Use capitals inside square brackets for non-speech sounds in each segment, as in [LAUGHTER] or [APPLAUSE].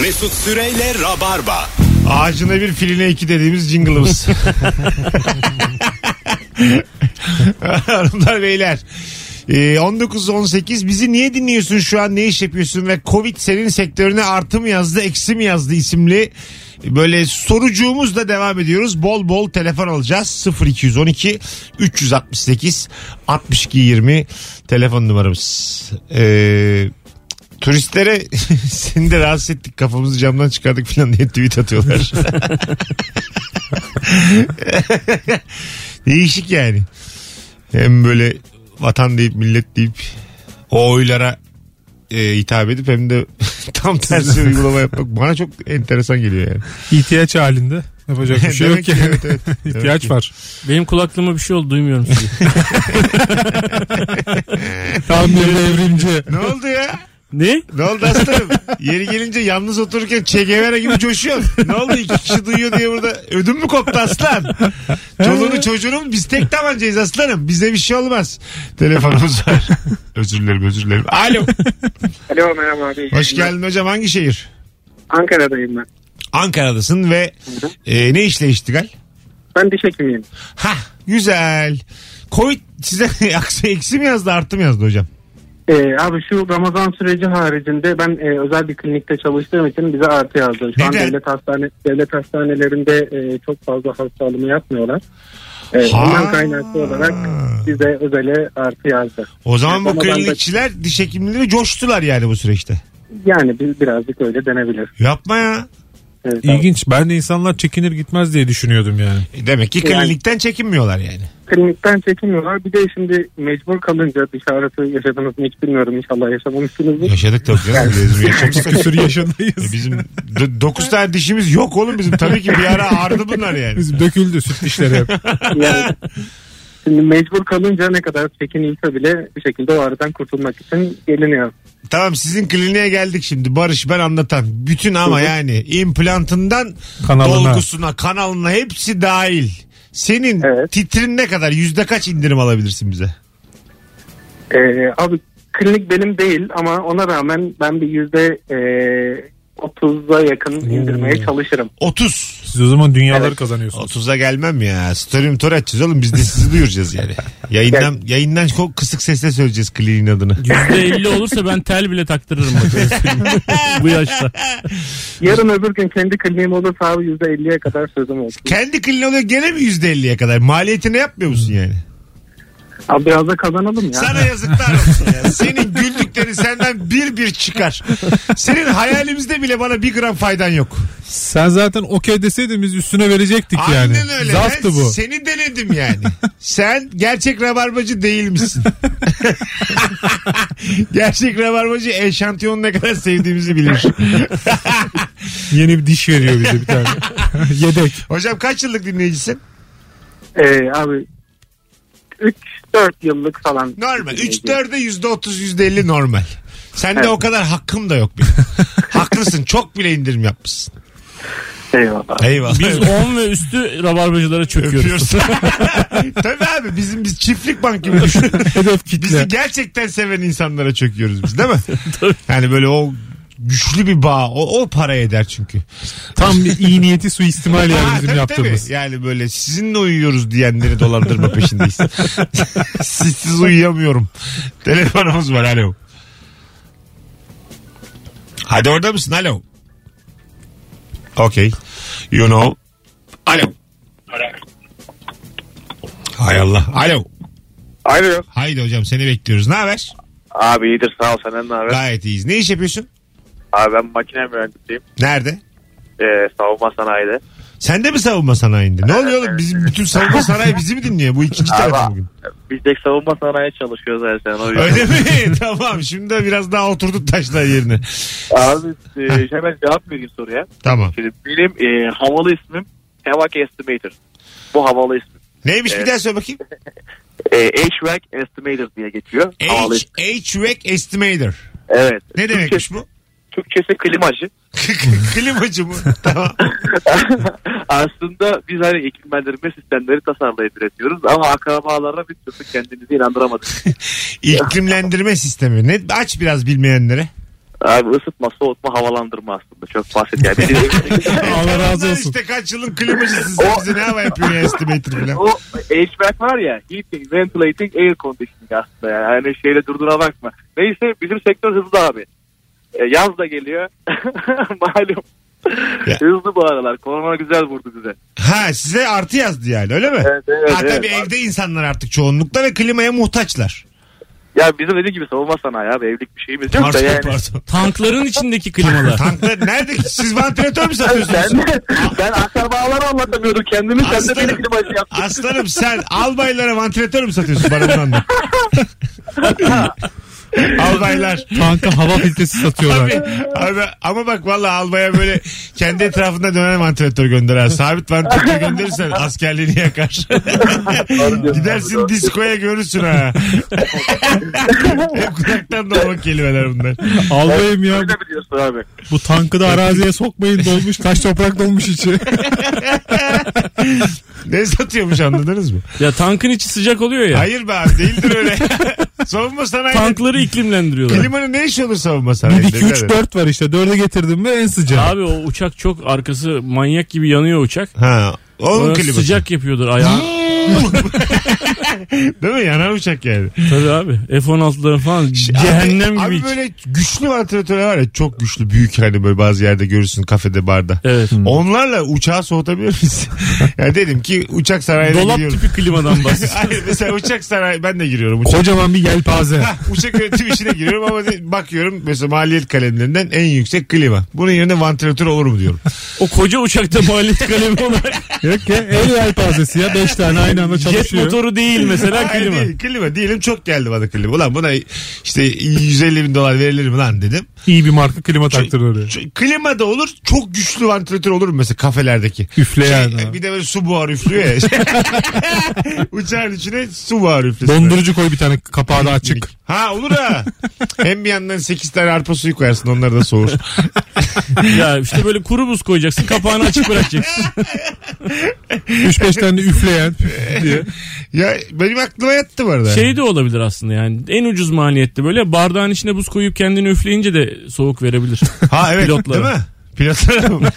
Mesut Süreyle Rabarba. Ağacına bir filine iki dediğimiz jingle'ımız. [LAUGHS] Hanımlar beyler. Ee, 19-18 bizi niye dinliyorsun şu an ne iş yapıyorsun ve Covid senin sektörüne artı mı yazdı eksi mi yazdı isimli böyle sorucuğumuzla devam ediyoruz. Bol bol telefon alacağız 0212 368 62 20 telefon numaramız. Ee, turistlere [LAUGHS] seni de rahatsız ettik kafamızı camdan çıkardık falan diye tweet atıyorlar. [LAUGHS] Değişik yani. Hem böyle vatan deyip millet deyip o oylara e, hitap edip hem de [LAUGHS] tam tersi uygulama yapmak bana çok enteresan geliyor yani. İhtiyaç halinde yapacak bir şey Demek yok ki, yani. evet, evet. Demek İhtiyaç ki. var. Benim kulaklığıma bir şey oldu duymuyorum sizi. Tam bir devrimci. Ne oldu ya? Ne? Ne oldu aslanım? Yeri gelince yalnız otururken Che Guevara gibi coşuyorsun. Ne oldu iki kişi duyuyor diye burada ödüm mü koptu aslan? Çoluğunu çocuğunu mu? biz tek tabancayız aslanım. Bize bir şey olmaz. Telefonumuz var. özür dilerim özür dilerim. Alo. Alo merhaba abi. Hoş geldin hocam hangi şehir? Ankara'dayım ben. Ankara'dasın ve e, ne işle iştigal? Ben diş hekimiyim. Ha güzel. Covid size [LAUGHS] aksi eksi mi yazdı artı mı yazdı hocam? Ee, abi şu Ramazan süreci haricinde ben e, özel bir klinikte çalıştığım için bize artı yazdı. Şu an Neden? devlet hastane devlet hastanelerinde e, çok fazla hasta alımı yapmıyorlar. E, Ha. ondan kaynaklı olarak bize özele artı yazdı. O zaman bu Ramazan'da- klinikçiler diş hekimleri coştular yani bu süreçte. Yani biz birazcık öyle denebilir. Yapma ya. Evet. İlginç. Ben de insanlar çekinir gitmez diye düşünüyordum yani. E, Demek ki Yani- klinikten çekinmiyorlar yani. Klinikten çekinmiyorlar. Bir de şimdi mecbur kalınca diş ağrısı yaşadınız mı hiç bilmiyorum. İnşallah yaşamamışsınızdır. Yaşadık tabii canım. [LAUGHS] Bizim yaşadık. Küsür yaşındayız. E, Bizim 9 tane dişimiz yok oğlum bizim. Tabii ki bir ara ağrıdı bunlar yani. Bizim döküldü süt dişleri hep. [LAUGHS] Yani şimdi mecbur kalınca ne kadar çekinilse bile bir şekilde o ağrıdan kurtulmak için geliniyor. Tamam sizin kliniğe geldik şimdi. Barış ben anlatan. Bütün ama yani implantından Kanalına. dolgusuna, kanalına hepsi dahil. Senin Evet. titrin ne kadar? Yüzde kaç indirim alabilirsin bize? Ee, abi klinik benim değil ama ona rağmen ben bir yüzde e, 30'a yakın indirmeye çalışırım. 30. Siz o zaman dünyaları Evet. kazanıyorsunuz. 30'a gelmem ya. Story'im tor edeceğiz oğlum. Biz de sizi duyuracağız yani. Yayından, yayından çok kısık sesle söyleyeceğiz kliniğin adını. %50 olursa ben tel bile taktırırım bak. [LAUGHS] Bu yaşta. Yarın öbür gün kendi kliniğim olursa abi yüzde 50'ye kadar sözüm olsun. Kendi kliniğin oluyor gene mi %50'ye kadar? Maliyetini yapmıyor musun yani? Abi biraz da kazanalım ya. Sana yazıklar olsun ya. Senin güldüklerin senden bir bir çıkar. Senin hayalimizde bile bana bir gram faydan yok. Sen zaten okey deseydin biz üstüne verecektik yani. Aynen öyle. Zaftı ben bu. seni denedim yani. Sen gerçek rabarbacı değil misin? [LAUGHS] gerçek rabarbacı eşantiyon ne kadar sevdiğimizi bilir. [LAUGHS] Yeni bir diş veriyor bize bir tane. [LAUGHS] Yedek. Hocam kaç yıllık dinleyicisin? Ee, abi 3-4 yıllık falan. Normal. 3-4'e %30 %50 normal. Sende Evet. o kadar hakkım da yok benim. [LAUGHS] Haklısın. Çok bile indirim yapmışsın. Eyvallah. Eyvallah. Biz 10 ve üstü rabarbacılara çöküyoruz. [LAUGHS] Tabii abi bizim biz çiftlik bank gibi düşün. Hedef kitle. Bizi gerçekten seven insanlara çöküyoruz biz değil mi? [LAUGHS] yani böyle o güçlü bir bağ. O, o para eder çünkü. Tam bir iyi niyeti suistimal yani bizim tabii, yaptığımız. tabii. Yani böyle sizinle uyuyoruz diyenleri dolandırma peşindeyiz. [LAUGHS] Sizsiz uyuyamıyorum. Telefonumuz var alo. Hadi orada mısın alo? Okey. You know. Alo. Hay Allah. Alo. Alo. Haydi hocam seni bekliyoruz. Ne haber? Abi iyidir sağ ol senden ne haber? Gayet iyiyiz. Ne iş yapıyorsun? Abi ben makine mühendisiyim. Nerede? Ee, savunma sanayide. Sen de mi savunma sanayinde? Ne oluyor oğlum? Bizim bütün savunma [LAUGHS] sanayi bizi mi dinliyor? Bu ikinci Abi, bugün. biz de savunma sanayi çalışıyoruz her sene. O yüzden. Öyle mi? [LAUGHS] tamam. Şimdi de biraz daha oturduk taşlar yerine. Abi e, hemen cevap vereyim soruya. Tamam. Şimdi benim e, havalı ismim Hevak Estimator. Bu havalı ismim. Neymiş bir Evet. daha söyle bakayım. [LAUGHS] E, HVAC Estimator diye geçiyor. Havalı ismi. H HVAC Estimator. Evet. Ne demekmiş bu? Türkçesi klimacı. [LAUGHS] Klimacı mı? tamam. [LAUGHS] Aslında biz hani iklimlendirme sistemleri tasarlayıp üretiyoruz ama akrabalara bir türlü kendimizi inandıramadık. [LAUGHS] İklimlendirme sistemi. Ne? Aç biraz bilmeyenlere. Abi ısıtma, soğutma, havalandırma aslında. Çok basit yani. Allah razı olsun. işte kaç yılın klimacısın sen O- bize ne hava yapıyorsun ya estimator falan. o HVAC var ya heating, ventilating, air conditioning aslında yani. Hani şeyle durduğuna bakma. Neyse bizim sektör hızlı abi. E, yaz da geliyor. [LAUGHS] Malum. Ya. Hızlı bu aralar. Korona güzel vurdu bize. Ha size artı yazdı yani öyle mi? Evet, evet, ha, tabii evet. evde insanlar artık çoğunlukla ve klimaya muhtaçlar. Ya bizim dediği gibi savunma sanayi abi. Evlilik bir şeyimiz yok da yani. pardon. Tankların içindeki klimalar. [LAUGHS] Tanklar nerede? Siz vantilatör mü satıyorsunuz? Ben, ben akrabalara anlatamıyordum kendimi. Sen de Aslanım. beni klimacı yaptın. Aslanım sen albaylara vantilatör mü satıyorsun bana bunu anlat. [LAUGHS] Albaylar. Tanka hava filtresi satıyorlar. Abi, abi, ama bak valla albaya böyle kendi etrafında dönen vantilatör gönder ha. Sabit vantilatör gönderirsen askerliğini yakar. Gidersin diskoya görürsün ha. Hep kulaktan dolma kelimeler bunlar. Albayım ya. Abi. Bu tankı da araziye sokmayın dolmuş. Taş toprak dolmuş içi. Ne satıyormuş anladınız mı? Ya tankın içi sıcak oluyor ya. Hayır be abi değildir öyle. Savunma sanayi. Tankları iklimlendiriyorlar. Klimanın ne işi olur savunma 1, sanayide? 2, 3, 4 var işte. 4'e getirdim mi en sıcağı. Abi o uçak çok arkası manyak gibi yanıyor uçak. Ha. Onun O kliması. sıcak yapıyordur ayağı. [LAUGHS] Değil mi? Yanar uçak yani. Tabii abi. F-16'ların falan cehennem abi, gibi. Abi böyle güçlü vantilatörler var ya çok güçlü büyük hani böyle bazı yerde görürsün kafede barda. Evet. Onlarla uçağı soğutabilir miyiz? [LAUGHS] yani dedim ki uçak sarayına Dolap giriyorum. tipi klimadan [LAUGHS] bahsediyorsun. Hayır mesela uçak sarayi ben de giriyorum. Uçak, Kocaman bir yelpaze. [LAUGHS] uçak yönetim işine giriyorum ama bakıyorum mesela maliyet kalemlerinden en yüksek klima. Bunun yerine vantilatör olur mu diyorum. o koca uçakta maliyet kalemi olarak Yok ya el yelpazesi ya. 5 tane aynı anda jet çalışıyor. motoru değil mesela Hayır klima. değil, klima diyelim çok geldi bana klima. Ulan buna işte 150 bin dolar verilir mi lan dedim. İyi bir marka klima taktırdı oraya. Ç- Klima da olur çok güçlü vantilatör olur mu mesela kafelerdeki. Üfleyen. Şey, ha. bir de böyle su buharı üflüyor ya. [LAUGHS] Uçağın içine su buharı üflesin. Dondurucu koy bir tane kapağı da açık. Ha olur ha. Hem bir yandan 8 tane arpa suyu koyarsın onları da soğur. Ya işte böyle kuru buz koyacaksın kapağını açık bırakacaksın. [LAUGHS] 3-5 tane üfleyen [LAUGHS] diye. ya benim aklıma yattı bu arada. Şey de olabilir aslında yani en ucuz maliyette böyle bardağın içine buz koyup kendini üfleyince de soğuk verebilir. ha evet pilotlara. değil mi? Pilotlara [LAUGHS] mı?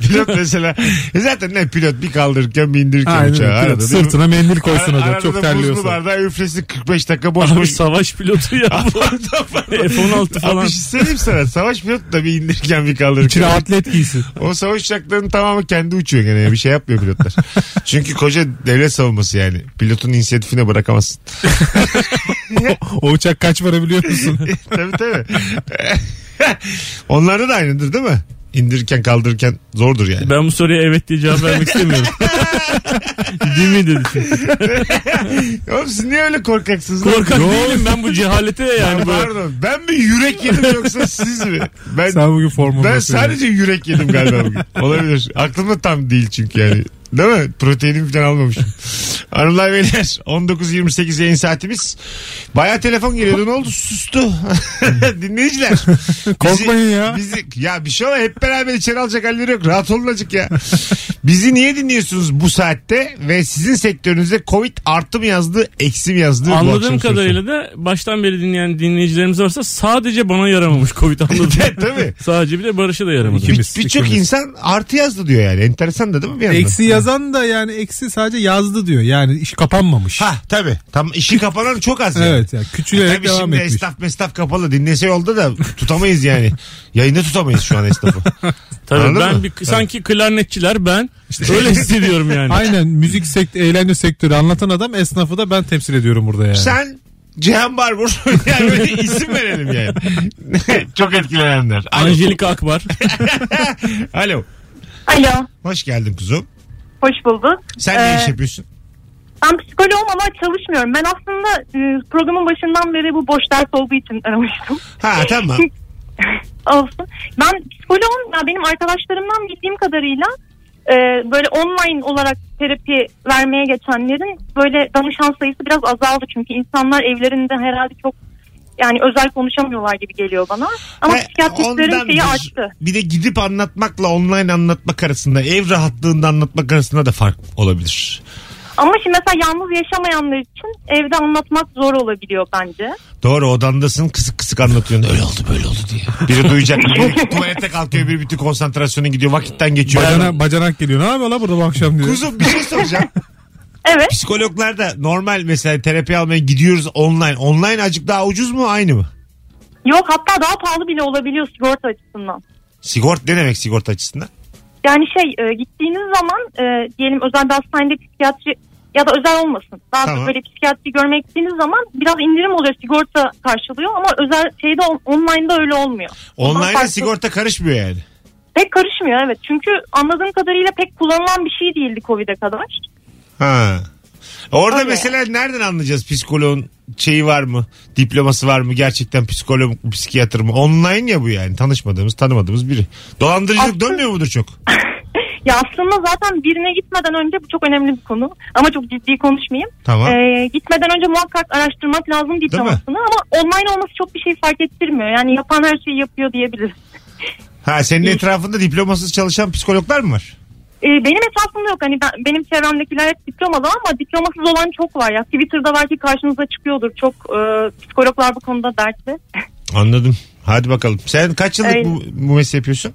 pilot mesela. E zaten ne pilot bir kaldırırken bir indirirken Aynen. uçağı. pilot Arada? Sırtına mendil koysun o da. arada Çok da buzlu terliyorsa. bardağı üflesin 45 dakika boş Abi boş. savaş pilotu ya [LAUGHS] bu. F-16 Abi falan. bir şey söyleyeyim sana. Savaş pilotu da bir indirirken bir kaldırırken. İçine atlet giysin. O savaş uçaklarının tamamı kendi uçuyor gene. Bir şey yapmıyor pilotlar. Çünkü koca devlet savunması yani. Pilotun inisiyatifine bırakamazsın. [LAUGHS] O uçak kaç para biliyor musun? tabii tabii. [LAUGHS] Onlarda da aynıdır değil mi? İndirirken kaldırırken zordur yani. Ben bu soruya evet diye cevap vermek istemiyorum. [LAUGHS] Değil mi dedi çünkü. [LAUGHS] Oğlum siz niye öyle korkaksınız? lan? Korkak değilim ben bu cehalete Ya yani böyle. pardon. Ben mi yürek yedim yoksa siz mi? Ben, Sen bugün formunda. ben sadece yürek yedim galiba bugün. Olabilir. Aklımda tam değil çünkü yani. Değil mi? Proteinim falan almamışım. [LAUGHS] Hanımlar beyler 19.28 yayın saatimiz. Baya telefon geliyordu ne oldu sustu. [LAUGHS] Dinleyiciler. [LAUGHS] Bizi- Korkmayın ya. Bizi, ya bir şey ama hep beraber içeri alacak halleri yok. Rahat olun azıcık ya. Bizi niye dinliyorsunuz bu saatte ve sizin sektörünüzde Covid artı mı yazdı eksi mi yazdı? bu Anladığım sorusu. kadarıyla da baştan beri dinleyen dinleyicilerimiz varsa sadece bana yaramamış Covid anladım. Tabii. sadece bir de Barış'a da yaramadı. Bir- Birçok ikimiz. insan artı yazdı diyor yani. Enteresan da değil mi bir yandan? Eksi yazan da yani eksi sadece yazdı diyor. Yani iş kapanmamış. Ha tabii. Tam işi kapanan çok az yani. Evet yani küçülerek Tabii devam şimdi etmiş. esnaf mesnaf kapalı. Dinlese yolda da tutamayız yani. Yayında tutamayız şu an esnafı. [LAUGHS] Tabii Anladın ben mı? bir sanki klarnetçiler ben öyle hissediyorum yani. [LAUGHS] Aynen müzik sektörü, eğlence sektörü anlatan adam esnafı da ben temsil ediyorum burada yani. Sen Cihan Barbur [LAUGHS] yani böyle isim verelim yani. çok etkilenenler. Alo. Angelika Akbar. Alo. Alo, Hoş geldin kuzum. Hoş bulduk. Sen ne Ee, iş yapıyorsun? Ben psikoloğum ama çalışmıyorum. Ben aslında e, programın başından beri bu boş ders olduğu için aramıştım. Ha tamam. [LAUGHS] Olsun. Ben psikoloğum. Ya benim arkadaşlarımdan bildiğim kadarıyla e, böyle online olarak terapi vermeye geçenlerin böyle danışan sayısı biraz azaldı. Çünkü insanlar evlerinde herhalde çok yani özel konuşamıyorlar gibi geliyor bana. Ama Ve psikiyatristlerin şeyi ondandır. arttı. Bir de gidip anlatmakla online anlatmak arasında ev rahatlığında anlatmak arasında da fark olabilir. Ama şimdi mesela yalnız yaşamayanlar için evde anlatmak zor olabiliyor bence. Doğru odandasın kısık kısık anlatıyorsun. Öyle oldu böyle oldu diye. Biri duyacak. Biri [LAUGHS] tuvalete kalkıyor. Biri bütün konsantrasyonu gidiyor. Vakitten geçiyor. Bacana, bacanak geliyor. Ne yapıyor la burada bu akşam diyor. Kuzum bir şey soracağım. [LAUGHS] Evet. Psikologlar da normal mesela terapi almaya gidiyoruz online. Online acık daha ucuz mu aynı mı? Yok hatta daha pahalı bile olabiliyor sigorta açısından. Sigort ne demek sigorta açısından? Yani şey e, gittiğiniz zaman e, diyelim özel bir hastanede psikiyatri ya da özel olmasın. Daha Tamam. böyle psikiyatri görmeye gittiğiniz zaman biraz indirim oluyor sigorta karşılıyor ama özel şeyde on- online'da öyle olmuyor. Ondan farklı. sigorta karışmıyor yani. Pek karışmıyor evet. Çünkü anladığım kadarıyla pek kullanılan bir şey değildi Covid'e kadar. Ha. Orada Öyle. mesela nereden anlayacağız psikoloğun şeyi var mı? Diploması var mı? Gerçekten psikolog mu, psikiyatr mı? Online ya bu yani. Tanışmadığımız, tanımadığımız biri. Dolandırıcılık Aslında- dönmüyor mudur çok? [LAUGHS] Ya aslında zaten birine gitmeden önce bu çok önemli bir konu. Ama çok ciddi konuşmayayım. Tamam. Ee, gitmeden önce muhakkak araştırmak lazım diplomasını ama online olması çok bir şey fark ettirmiyor. Yani yapan her şeyi yapıyor diyebiliriz. Ha senin etrafında diplomasız çalışan psikologlar mı var? Ee, benim etrafımda yok. Hani ben, benim çevremdekiler hep diplomalı ama diplomasız olan çok var ya. Twitter'da belki karşınıza çıkıyordur. Çok e, psikologlar bu konuda dertli. Anladım. Hadi bakalım. Sen kaç yıllık Öyle. bu, bu mesleği yapıyorsun?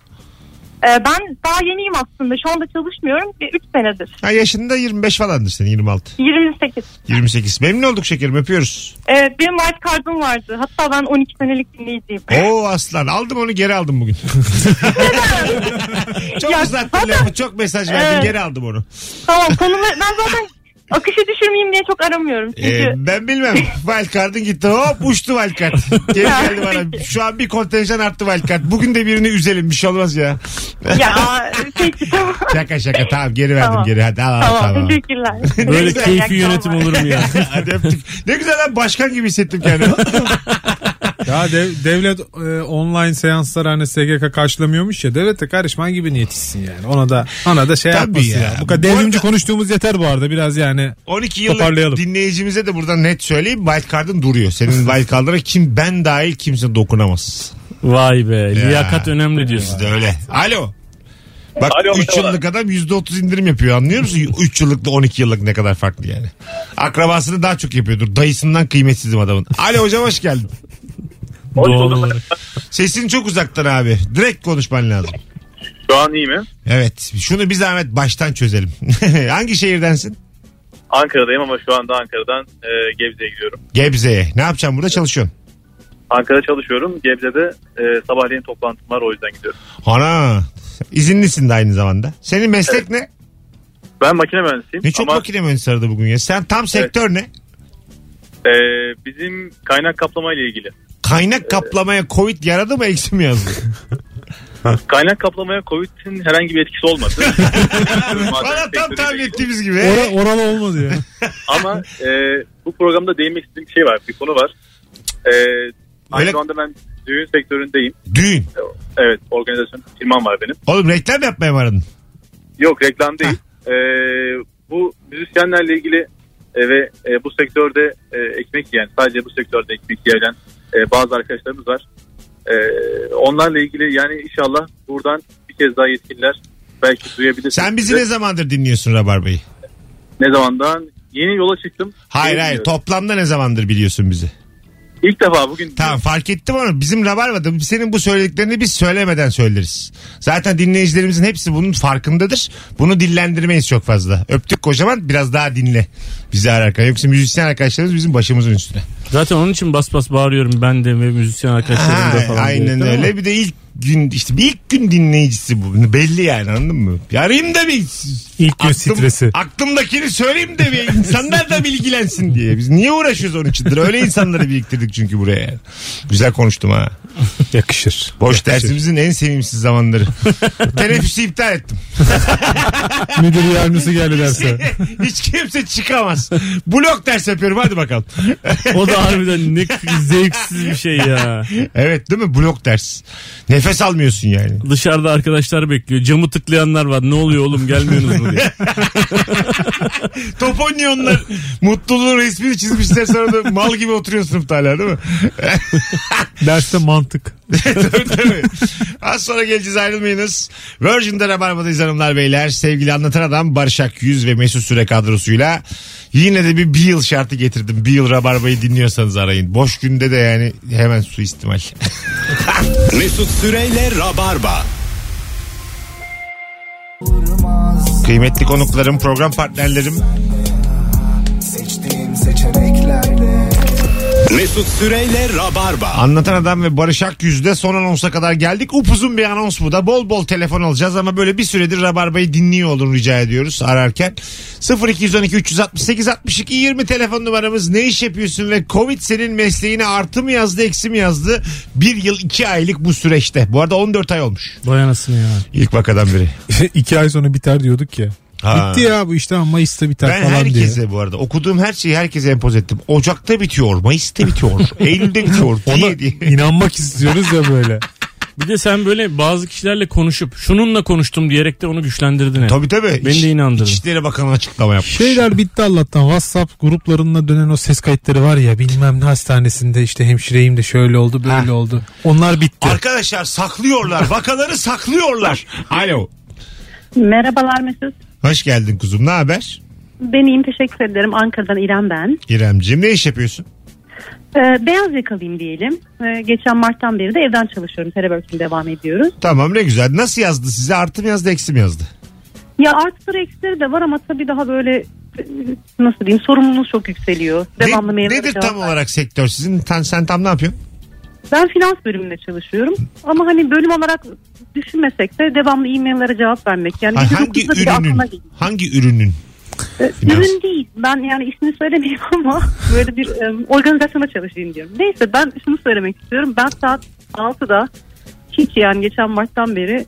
Ee, ben daha yeniyim aslında. Şu anda çalışmıyorum. 3 senedir. Ha yaşında 25 falandır senin 26. 28. 28. Memnun olduk şekerim öpüyoruz. Evet benim wild card'ım vardı. Hatta ben 12 senelik dinleyiciyim. Oo aslan aldım onu geri aldım bugün. [LAUGHS] çok Ya uzattın zaten- lafı çok mesaj verdin Evet. geri aldım onu. Tamam konumu ben zaten akışı düşürmeyeyim diye çok aramıyorum. Çünkü Ee, ben bilmem. [LAUGHS] Wildcard'ın gitti hop uçtu wildcard. Geri geldi bana. Şu an bir kontenjan arttı wildcard. Bugün de birini üzelim bir şey olmaz ya. ya peki tamam. Şaka şaka tamam geri verdim Tamam. geri hadi al, al, tamam, tamam. teşekkürler. [LAUGHS] Böyle keyfi yönetim olur mu ya? hadi öptük. Ne güzel lan başkan gibi hissettim kendimi. [LAUGHS] Ya dev- devlet e, online seanslar hani SGK karşılamıyormuş ya devlete karışman gibi niyetlisin yani. Ona da ona da şey Tabii yapmasın ya. ya. Bu kadar devrimci arada- konuştuğumuz yeter bu arada biraz yani. 12 yıllık Toparlayalım. dinleyicimize de buradan net söyleyeyim. Wildcard'ın duruyor. Senin [LAUGHS] wildcard'ına kim ben dahil kimse dokunamaz. Vay be liyakat önemli diyorsun. Bizde öyle. Alo. Bak Alo, 3 merhaba. yıllık adam %30 indirim yapıyor anlıyor musun? 3 yıllıkla 12 yıllık ne kadar farklı yani. Akrabasını daha çok yapıyordur. Dayısından kıymetsizim adamın. Alo hocam hoş geldin. Doğal olarak. Sesin çok uzaktan abi. Direkt konuşman lazım. Şu an iyi mi? Evet. Şunu bir zahmet baştan çözelim. [LAUGHS] Hangi şehirdensin? Ankara'dayım ama şu anda Ankara'dan e, Gebze'ye gidiyorum. Gebze'ye. Ne yapacaksın burada çalışıyorsun? Ankara'da çalışıyorum. Gebze'de e, sabahleyin toplantım var o yüzden gidiyorum. Ana. İzinlisin de aynı zamanda. Senin meslek ne? Ben makine mühendisiyim Ne çok ama makine mühendisi aradı bugün ya. Sen tam sektör ne? e, bizim kaynak kaplama ile ilgili. Kaynak kaplamaya Covid yaradı mı eksi mi yazdı? Kaynak kaplamaya Covid'in herhangi bir etkisi olmadı. [LAUGHS] Bana tam tahmin ettiğimiz gibi. Ora, oralı olmadı ya. [LAUGHS] Ama e, bu programda değinmek istediğim bir şey var. Bir konu var. E, aynı Öyle- zamanda ben düğün sektöründeyim. Düğün. Evet organizasyon firmam var benim. Oğlum reklam yapmaya mı aradın? Yok reklam değil. E, bu müzisyenlerle ilgili e, ve e, bu sektörde e, ekmek yiyen sadece bu sektörde ekmek yiyen e, bazı arkadaşlarımız var. E, onlarla ilgili yani inşallah buradan bir kez daha yetkililer belki duyabilir. Sen bizi ne zamandır dinliyorsun Rabarba'yı? ne zamandan yeni yola çıktım. Hayır hayır toplamda ne zamandır biliyorsun bizi? İlk defa bugün Tamam fark ettim ama bizim Rabarba'da senin bu söylediklerini biz söylemeden söyleriz. Zaten dinleyicilerimizin hepsi bunun farkındadır. Bunu dillendirmeyiz çok fazla. Öptük kocaman biraz daha dinle bizi ararken. Yoksa müzisyen arkadaşlarımız bizim başımızın üstüne. Zaten onun için bas bas bağırıyorum ben de ve müzisyen arkadaşlarım da Ha, falan. aynen diye. öyle. Bir de ilk gün işte bir ilk gün dinleyicisi bu. Belli yani anladın mı? Yarayım da bir İlk gün stresi. Aklımdakini söyleyeyim de bir insanlar da bilgilensin diye. Biz niye uğraşıyoruz onun içindir? Öyle insanları biriktirdik çünkü buraya. Güzel konuştum ha. [LAUGHS] Yakışır. Boş dersimizin en sevimsiz zamanları. [LAUGHS] Teneffüsü iptal ettim. [LAUGHS] Müdür yardımcısı geldi derse. Hiç kimse çıkamaz. Blok ders yapıyorum hadi bakalım. O da harbiden ne zevksiz bir şey ya. evet değil mi? Blok ders. Nefes almıyorsun yani. Dışarıda arkadaşlar bekliyor. Camı tıklayanlar var. Ne oluyor oğlum gelmiyorsunuz mu diye. Top oynuyorlar. Mutluluğun resmini çizmişler sonra da mal gibi oturuyor sınıfta hala değil mi? Derste mantık mantık. [LAUGHS] tabii, tabii. Az sonra geleceğiz ayrılmayınız. Virgin'de Rabarba'dayız hanımlar beyler. Sevgili anlatan adam Barış Akyüz ve Mesut Süre kadrosuyla yine de bir bir yıl şartı getirdim. Bir yıl Rabarba'yı dinliyorsanız arayın. Boş günde de yani hemen suistimal. [LAUGHS] Mesut Süreyle Rabarba. Kıymetli konuklarım, program partnerlerim. Mesut Süreyle Rabarba. Anlatan Adam ve Barış Akyüz'de son anonsa kadar geldik. Upuzun bir anons bu da. Bol bol telefon alacağız ama böyle bir süredir Rabarba'yı dinliyor olun rica ediyoruz ararken. 0212 368 62 20 telefon numaramız. Ne iş yapıyorsun ve Covid senin mesleğine artı mı yazdı eksi mi yazdı? Bir yıl iki aylık bu süreçte. Bu arada 14 ay olmuş. Vay anasını ya. İlk vakadan beri. [LAUGHS] İki ay sonra biter diyorduk ya. Ha. Bitti ya bu işte ama Mayıs'ta biter Ben falan diye. herkese bu arada okuduğum her şeyi herkese empoze ettim. Ocak'ta bitiyor, Mayıs'ta bitiyor, [LAUGHS] Eylül'de bitiyor Ona diye diye. inanmak istiyoruz ya böyle. [LAUGHS] Bir de sen böyle bazı kişilerle konuşup şununla konuştum diyerek de onu güçlendirdin. Tabii tabii. Beni de inandırdın. İçişleri Bakanı açıklama yapmış. Şeyler bitti Allah'tan. WhatsApp gruplarına dönen o ses kayıtları var ya bilmem ne hastanesinde işte hemşireyim de şöyle oldu böyle Ha. oldu. Onlar bitti. Arkadaşlar saklıyorlar. Vakaları saklıyorlar. [LAUGHS] Alo. Merhabalar Mesut. Hoş geldin kuzum. Ne haber? Ben iyiyim teşekkür ederim. Ankara'dan İrem ben. İremciğim ne iş yapıyorsun? Ee, beyaz yakalıyım diyelim. Ee, geçen Mart'tan beri de evden çalışıyorum. Telework'ün devam ediyoruz. Tamam ne güzel. Nasıl yazdı size? Artı mı yazdı eksi mi yazdı? Ya artıları eksileri de var ama tabii daha böyle e, nasıl diyeyim sorumluluğunuz çok yükseliyor. Devamlı Ne- nedir tam ver- olarak sektör sizin? Sen, sen tam ne yapıyorsun? Ben finans bölümünde çalışıyorum. Ama hani bölüm olarak düşünmesek de devamlı e-maillere cevap vermek. Yani Ha, hangi 9'da bile ürünün? Hangi ürünün? Ee. Ürün değil. Ben yani ismini söylemeyeyim [LAUGHS] ama böyle bir e, organizasyona çalışayım diyorum. Neyse ben şunu söylemek istiyorum. Ben saat 6'da hiç yani geçen Mart'tan beri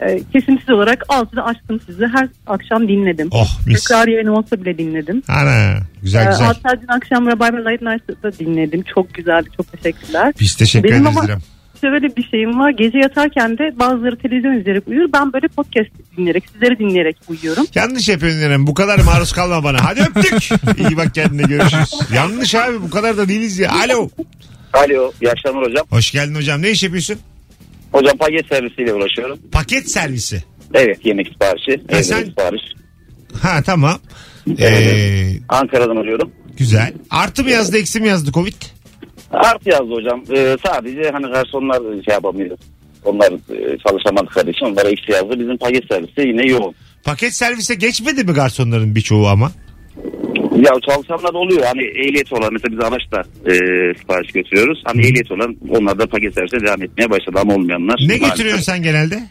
e, kesintisiz olarak 6'da açtım sizi. Her akşam dinledim. Oh mis. Tekrar yayın olsa bile dinledim. Ana güzel Ee, güzel. hatta dün akşam Rabarba Late Night'da dinledim. Çok güzeldi. Çok teşekkürler. Biz teşekkür Benim ederiz ama- İrem. Şöyle bir şeyim var. Gece yatarken de bazıları televizyon izleyerek uyuyor. Ben böyle podcast dinleyerek, sizleri dinleyerek uyuyorum. Yanlış yapıyorsun İrem. Bu kadar maruz kalma bana. Hadi öptük. [LAUGHS] İyi bak kendine görüşürüz. Yanlış abi bu kadar da değiliz ya. Alo. Alo, iyi akşamlar hocam. Hoş geldin hocam. Ne iş yapıyorsun? Hocam paket servisiyle uğraşıyorum. Paket servisi. Evet, yemek siparişi, evde sen- sipariş. Ha tamam. Ee, Ankara'dan arıyorum. güzel. Artı mı yazdı eksi mi yazdı Covid? Artı yazdı hocam. Ee, sadece hani garsonlar şey yapamıyor. Onlar e, çalışamadıkları için onlara eksi yazdı. Bizim paket servisi yine yoğun. Paket servise geçmedi mi garsonların birçoğu ama? Ya çalışanlar oluyor. Hani ehliyet olan mesela biz araçta e, sipariş götürüyoruz. Hani ehliyet olan onlar da paket servise devam etmeye başladı ama olmayanlar. Ne maalesef. götürüyorsun sen genelde?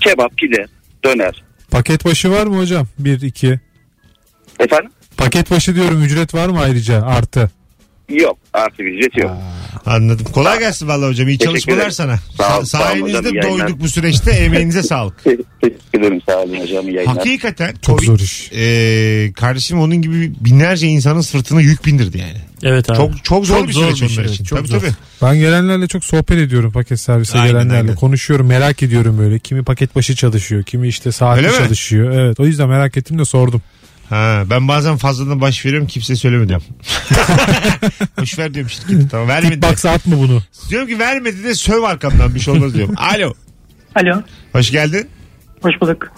Kebap, pide, döner. Paket başı var mı hocam? 1 2. Efendim? Paket başı diyorum ücret var mı ayrıca artı? Yok. Artı bir ücret yok. Anladım. Kolay gelsin vallahi hocam. İyi Teşekkür çalışmalar ederim. sana. Sağ ol, Sa- sağ ol sayenizde iyi yayınlar. doyduk bu süreçte. Emeğinize [LAUGHS] sağlık. Teşekkür ederim. Sağ olun hocam. İyi yayınlar. Hakikaten Çok Covid zor iş. e, kardeşim onun gibi binlerce insanın sırtına yük bindirdi yani. Evet abi. Çok çok zor Çok bir zor süreç bir onlar şey, için. çok tabii zor. tabii. Ben gelenlerle çok sohbet ediyorum paket servise Aynen, gelenlerle. aynen. Konuşuyorum merak ediyorum böyle. Kimi paket başı çalışıyor kimi işte saatli Öyle mi? çalışıyor. Evet o yüzden merak ettim de sordum. Ha, ben bazen fazladan baş veriyorum kimseye söylemediyorum. [LAUGHS] Boş ver diyorum şirketi tamam vermedi. Bak saat mı bunu? Diyorum ki vermedi de söv arkamdan bir şey olmaz diyorum. [LAUGHS] Alo. Alo. Hoş geldin. Hoş bulduk.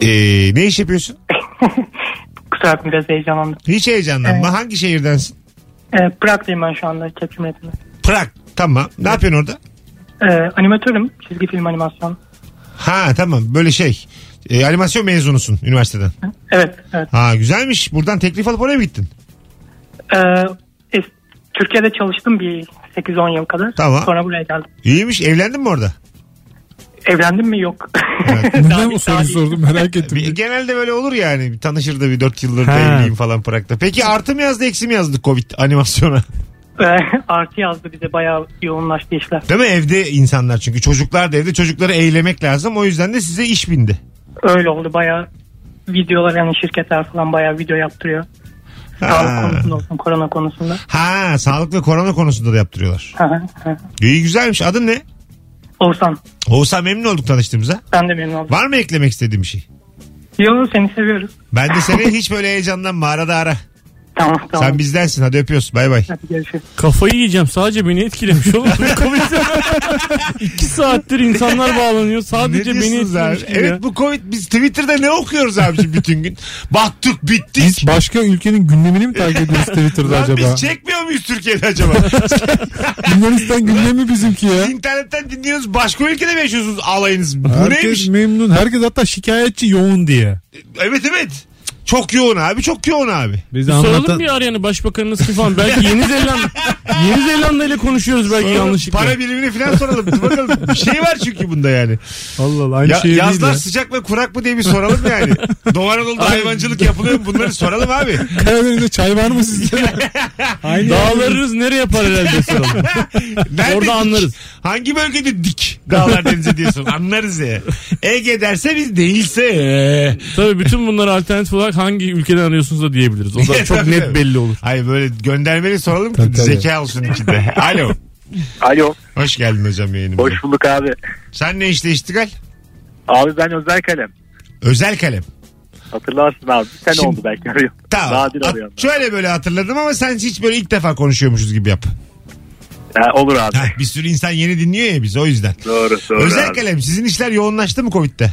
Ee, ne iş yapıyorsun? [LAUGHS] Kusura bakmayın biraz heyecanlandım. Hiç heyecanlanma. Hangi şehirdensin? Ee, Prag'dayım ben şu anda Çek Cumhuriyeti'nde. Prag. Tamam. Ne yapıyorsun orada? Ee, animatörüm. Çizgi film animasyon. Ha tamam böyle şey. Ee, animasyon mezunusun üniversiteden. Evet. evet. Ha güzelmiş. Buradan teklif alıp oraya mı gittin? Ee, es- Türkiye'de çalıştım bir 8-10 yıl kadar. Tamam. Sonra buraya geldim. İyiymiş. Evlendin mi orada? Evlendim mi? Yok. [LAUGHS] Neden bu soruyu sordum merak ettim. Bir- genelde böyle olur yani. Bir tanışır da bir 4 yıldır da Ha. evliyim falan Prag'da. Peki artı mı yazdı eksi mi yazdı Covid animasyona? Ee, [LAUGHS] Artı yazdı bize bayağı yoğunlaştı işler. Değil mi? Evde insanlar çünkü çocuklar da evde çocukları eylemek lazım. O yüzden de size iş bindi. Öyle oldu bayağı videolar yani şirketler falan bayağı video yaptırıyor. Sağlık Ha. konusunda olsun korona konusunda. ha sağlık ve korona konusunda da yaptırıyorlar. İyi güzelmiş. Adın ne? Oğuzhan Oğuzhan memnun olduk tanıştığımıza. ben de memnun oldum. Var mı eklemek istediğin bir şey? Yo seni seviyoruz. Ben de seni hiç böyle heyecanlanma arada ara. Tamam tamam. Sen bizdensin hadi öpüyoruz bay bay. Hadi görüşürüz. Kafayı yiyeceğim sadece beni etkilemiş oğlum. Covid. [LAUGHS] İki saattir insanlar bağlanıyor Ne sadece beni diyorsunuz abi? etkilemiş gibi ya. Evet bu Covid biz Twitter'da ne okuyoruz abi şimdi bütün gün? Baktık bittik. Biz başka ülkenin gündemini mi takip ediyoruz Twitter'da Lan acaba? biz çekmiyor muyuz Türkiye'de acaba? [LAUGHS] Yunanistan gündemi bizimki ya. İnternetten dinliyoruz. Başka ülkede mi yaşıyorsunuz alayınız? Bu neymiş? Herkes memnun. Herkes hatta şikayetçi yoğun diye. Evet evet. Çok yoğun abi. Çok yoğun abi. Biz de Soralım bir ara yani başbakanınız kim falan. Belki Yeni [LAUGHS] Zelanda Yeni Zelanda ile konuşuyoruz belki Soralım, yanlışlıkla. Para birimini falan soralım. Dur bakalım. Bir şey var çünkü bunda yani. Allah Allah aynı Ya, şey değil yazlar ya. sıcak ve kurak mı diye bir soralım yani. Doğu Anadolu'da hayvancılık yapılıyor mu? Bunları soralım abi. Karadeniz'de çay var mı sizde? [LAUGHS] aynı Dağlarınız nereye paralel soralım. Nerede Orada dik? anlarız. Hangi bölgede dik dağlar denize diyorsun anlarız ya. Ege derse biz değilse. ee. Tabii bütün bunları alternatif olarak hangi ülkeden arıyorsunuz da diyebiliriz. O da [LAUGHS] çok net belli olur. Hayır böyle göndermeli soralım ki Tabii, tabii. zeka olsun içinde. [LAUGHS] Alo. Alo. Hoş geldin hocam yayınımıza. Hoş bulduk abi. Sen ne işle iştigal? Abi ben özel kalem. Özel kalem. Hatırlarsın abi. Sene Şimdi- oldu belki arıyorum. Tamam. Nadir At- arıyorum. şöyle böyle hatırladım ama sen hiç böyle ilk defa konuşuyormuşuz gibi yap. Ha, olur abi. Heh, bir sürü insan yeni dinliyor ya biz o yüzden. Doğru doğru Özel abi. kalem sizin işler yoğunlaştı mı Covid'de?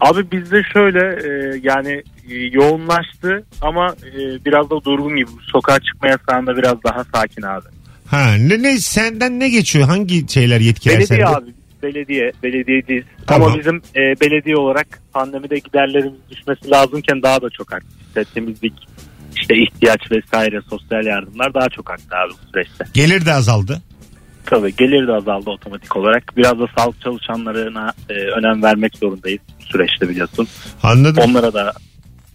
Abi bizde şöyle e, yani e, yoğunlaştı ama e, biraz da durgun gibi. Sokağa çıkma yasağında biraz daha sakin abi. Ha ne, ne senden ne geçiyor? Hangi şeyler yetkiler Belediye sende? abi. Belediye, belediyeciyiz. Tamam. Ama bizim e, belediye olarak pandemide giderlerimiz düşmesi lazımken daha da çok arttı. İşte temizlik, işte ihtiyaç vesaire, sosyal yardımlar daha çok arttı abi bu süreçte. Gelir de azaldı. Tabii gelir de azaldı otomatik olarak. Biraz da sağlık çalışanlarına e, önem vermek zorundayız süreçte biliyorsun. Anladım. Onlara da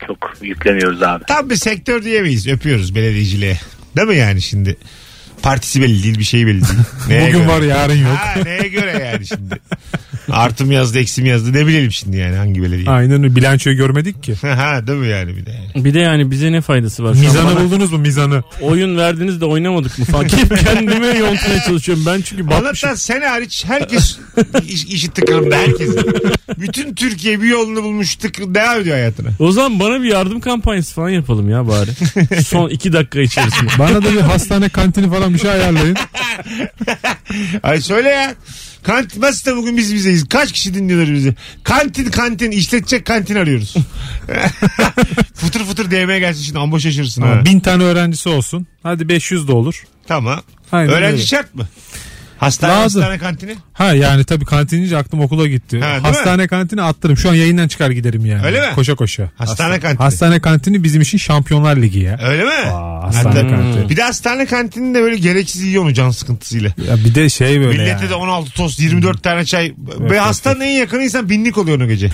çok yükleniyoruz abi. Tam bir sektör diyemeyiz. Öpüyoruz belediyeciliğe. Değil mi yani şimdi? Partisi belli değil bir şey belli değil. [LAUGHS] Neye Bugün göre? var yarın yok. Ha, neye göre yani şimdi? [LAUGHS] Artım yazdı eksim yazdı ne bilelim şimdi yani hangi belediye? Aynen öyle. Bilançoyu görmedik ki. [LAUGHS] ha değil mi yani bir de yani. Bir de yani bize ne faydası var? Şu an Mizanı bana buldunuz mu mizanı? Oyun verdiniz de oynamadık mı falan. Kendime yontmaya çalışıyorum. Ben çünkü batmışım. Anlatan sene hariç herkes [LAUGHS] iş, işi tıkırında herkes. Bütün Türkiye bir yolunu bulmuş tık, devam ediyor hayatına. O zaman bana bir yardım kampanyası falan yapalım ya bari. [LAUGHS] Son iki dakika içerisinde. Bana da bir hastane kantini falan bir şey ayarlayın. Ay söyle ya. Kantin nasıl da bugün biz bizeyiz. Kaç kişi dinliyorlar bizi? Kantin kantin işletecek kantin arıyoruz. [LAUGHS] fıtır fıtır DM'ye gelsin şimdi amba şaşırırsın ha. Bin tane öğrencisi olsun. Hadi 500 de olur. Tamam. Aynen Öğrenci öyle. şart mı? Hastane, Lazım. hastane kantini. Ha yani tabii kantinince aklım okula gitti. Ha, Hastane kantini attırım. Şu an yayından çıkar giderim yani. Öyle mi? Koşa koşa. Hastane kantini. Hastane kantini bizim için Şampiyonlar Ligi ya. Öyle mi? Aa, hastane Hatta- kantini. Bir de hastane kantininde böyle gereksiz yiyor onu can sıkıntısıyla. Ya bir de şey böyle Millete yani. de 16 tost 24 tane çay. Ve hastanın en yakını insan binlik oluyor onu gece.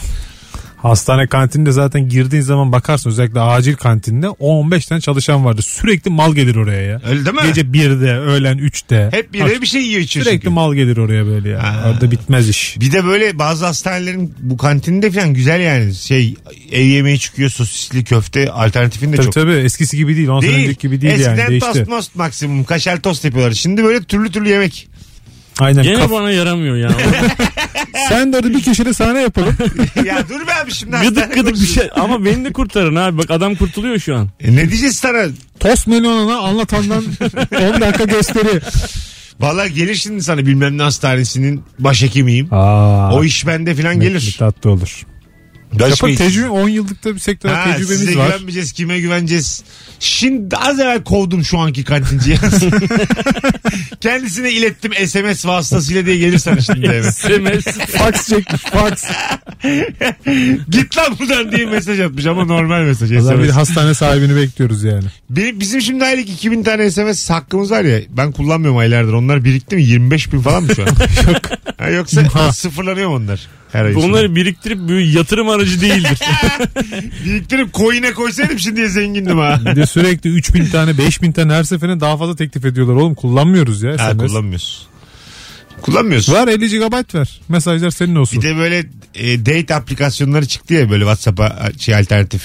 Hastane kantininde zaten girdiğin zaman bakarsın özellikle acil kantinde 10-15 tane çalışan vardır. Sürekli mal gelir oraya ya. Öyle değil mi? Gece 1'de, öğlen 3'te. Hep birileri bir şey yiyor içiyor Sürekli çünkü. mal gelir oraya böyle ya. Ha. Orada bitmez iş. Bir de böyle bazı hastanelerin bu kantinde falan güzel yani. Şey ev yemeği çıkıyor sosisli köfte alternatifin de Tabii çok. tabii eskisi gibi değil. 10 sene Değil. önceki gibi değil Eskiden yani değişti. tost most maksimum kaşar tost yapıyorlar. Şimdi böyle türlü türlü yemek. Aynen. Gene Kaf- bana yaramıyor ya. [LAUGHS] Sen de orada bir köşede sahne yapalım. [LAUGHS] ya dur be abi şimdi gıdık gıdık bir şey. Ama beni de kurtarın abi. Bak adam kurtuluyor şu an. E ne diyeceğiz sana? Tost milyonuna anlatandan [LAUGHS] 10 dakika gösteri. Valla gelir şimdi sana bilmem ne hastanesinin başhekimiyim. Aa, O iş bende falan gelir. Tatlı olur. Başka Yapın tecrübe 10 yıllık da bir sektör Ha, size tecrübemiz var. güvenmeyeceğiz kime güveneceğiz. Şimdi az evvel kovdum şu anki kantinciyi. [LAUGHS] Kendisine ilettim SMS vasıtasıyla diye gelir sana şimdi eve. SMS. fax çekmiş fax. [LAUGHS] Git lan buradan diye mesaj atmış ama normal mesaj. Zaman bir SMS. hastane sahibini bekliyoruz yani. Benim, bizim şimdi aylık 2000 tane SMS hakkımız var ya. Ben kullanmıyorum aylardır. Onlar birikti mi? 25 bin falan mı şu an? [LAUGHS] Yok. Ha, yoksa Ha. sıfırlanıyor mu onlar? Her ay içinde? Bunları biriktirip bir yatırım aracı değildir. [LAUGHS] Biriktirip coin'e koysaydım şimdiye zengindim ha. Bir de sürekli 3000 tane 5000 tane her seferinde daha fazla teklif ediyorlar. Oğlum kullanmıyoruz ya. ha SMS. kullanmıyorsun. Kullanmıyorsun. Var 50 GB ver. Mesajlar senin olsun. Bir de böyle e, date aplikasyonları çıktı ya böyle WhatsApp'a şey alternatif.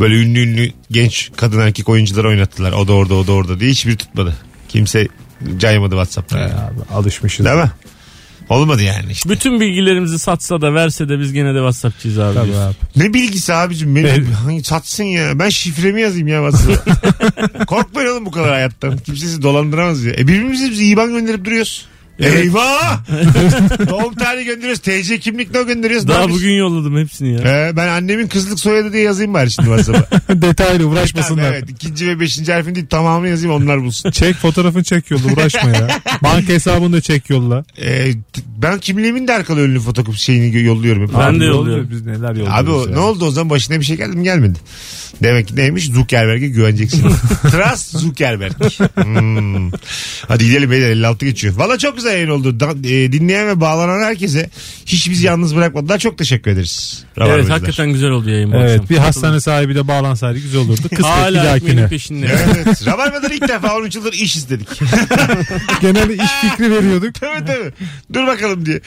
Böyle ünlü ünlü genç kadın erkek oyuncuları oynattılar. O da orada o da orada diye hiçbiri tutmadı. Kimse caymadı WhatsApp'ta. Abi, alışmışız. Değil mi? Olmadı yani işte. Bütün bilgilerimizi satsa da verse de biz gene de WhatsApp'çıyız abi. Tabii abi. Ne bilgisi abicim? Benim, hangi satsın ya. Ben şifremi yazayım ya WhatsApp'a. [LAUGHS] Korkmayın oğlum bu kadar hayattan. Kimse sizi dolandıramaz ya. E birbirimize biz IBAN gönderip duruyoruz. Evet. Eyvah! [LAUGHS] Doğum tarihi gönderiyoruz. TC kimlik ne gönderiyoruz. Daha yapıyoruz? bugün yolladım hepsini ya. He, ben annemin kızlık soyadı diye yazayım bari şimdi WhatsApp'a. [LAUGHS] Detaylı uğraşmasınlar. evet. İkinci ve beşinci harfini değil tamamını yazayım onlar bulsun. Çek fotoğrafını çek yolla uğraşma ya. Banka hesabını da çek yolla. Ee, t- ben kimliğimin de arkalı önlü fotokopi şeyini yolluyorum. hep. Ben Abi de yolluyorum. Biz neler yolluyoruz Abi o, ya. ne oldu o zaman başına bir şey geldi mi gelmedi. Demek ki neymiş Zuckerberg'e güveneceksin. [LAUGHS] Trust Zuckerberg. Hmm. Hadi gidelim beyler 56 geçiyor. Valla çok güzel yayın oldu. Da- e, dinleyen ve bağlanan herkese hiç bizi yalnız bırakmadılar. Çok teşekkür ederiz. Evet Rabarbacılar. hakikaten güzel oldu yayın bu akşam. Evet bir hastane sahibi de bağlansaydı güzel olurdu. Kısmet bir Hala ekmeğinin dahakine. peşinde. Evet. [LAUGHS] Rabarba'dan ilk defa 13 yıldır iş istedik. [LAUGHS] Genelde iş fikri veriyorduk. [LAUGHS] tabii tabii. Dur bakalım diye.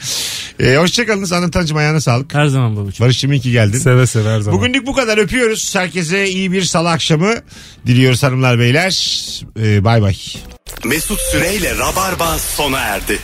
Ee, hoşçakalınız. Anlatancım ayağına sağlık. Her zaman babacığım. Barış'cığım iyi ki geldin. Seve seve her zaman. Bugünlük bu kadar öpüyoruz. Herkese iyi bir salı akşamı diliyoruz hanımlar beyler. Ee, bay bay. Mesut Süreyle Rabarba sona erdi.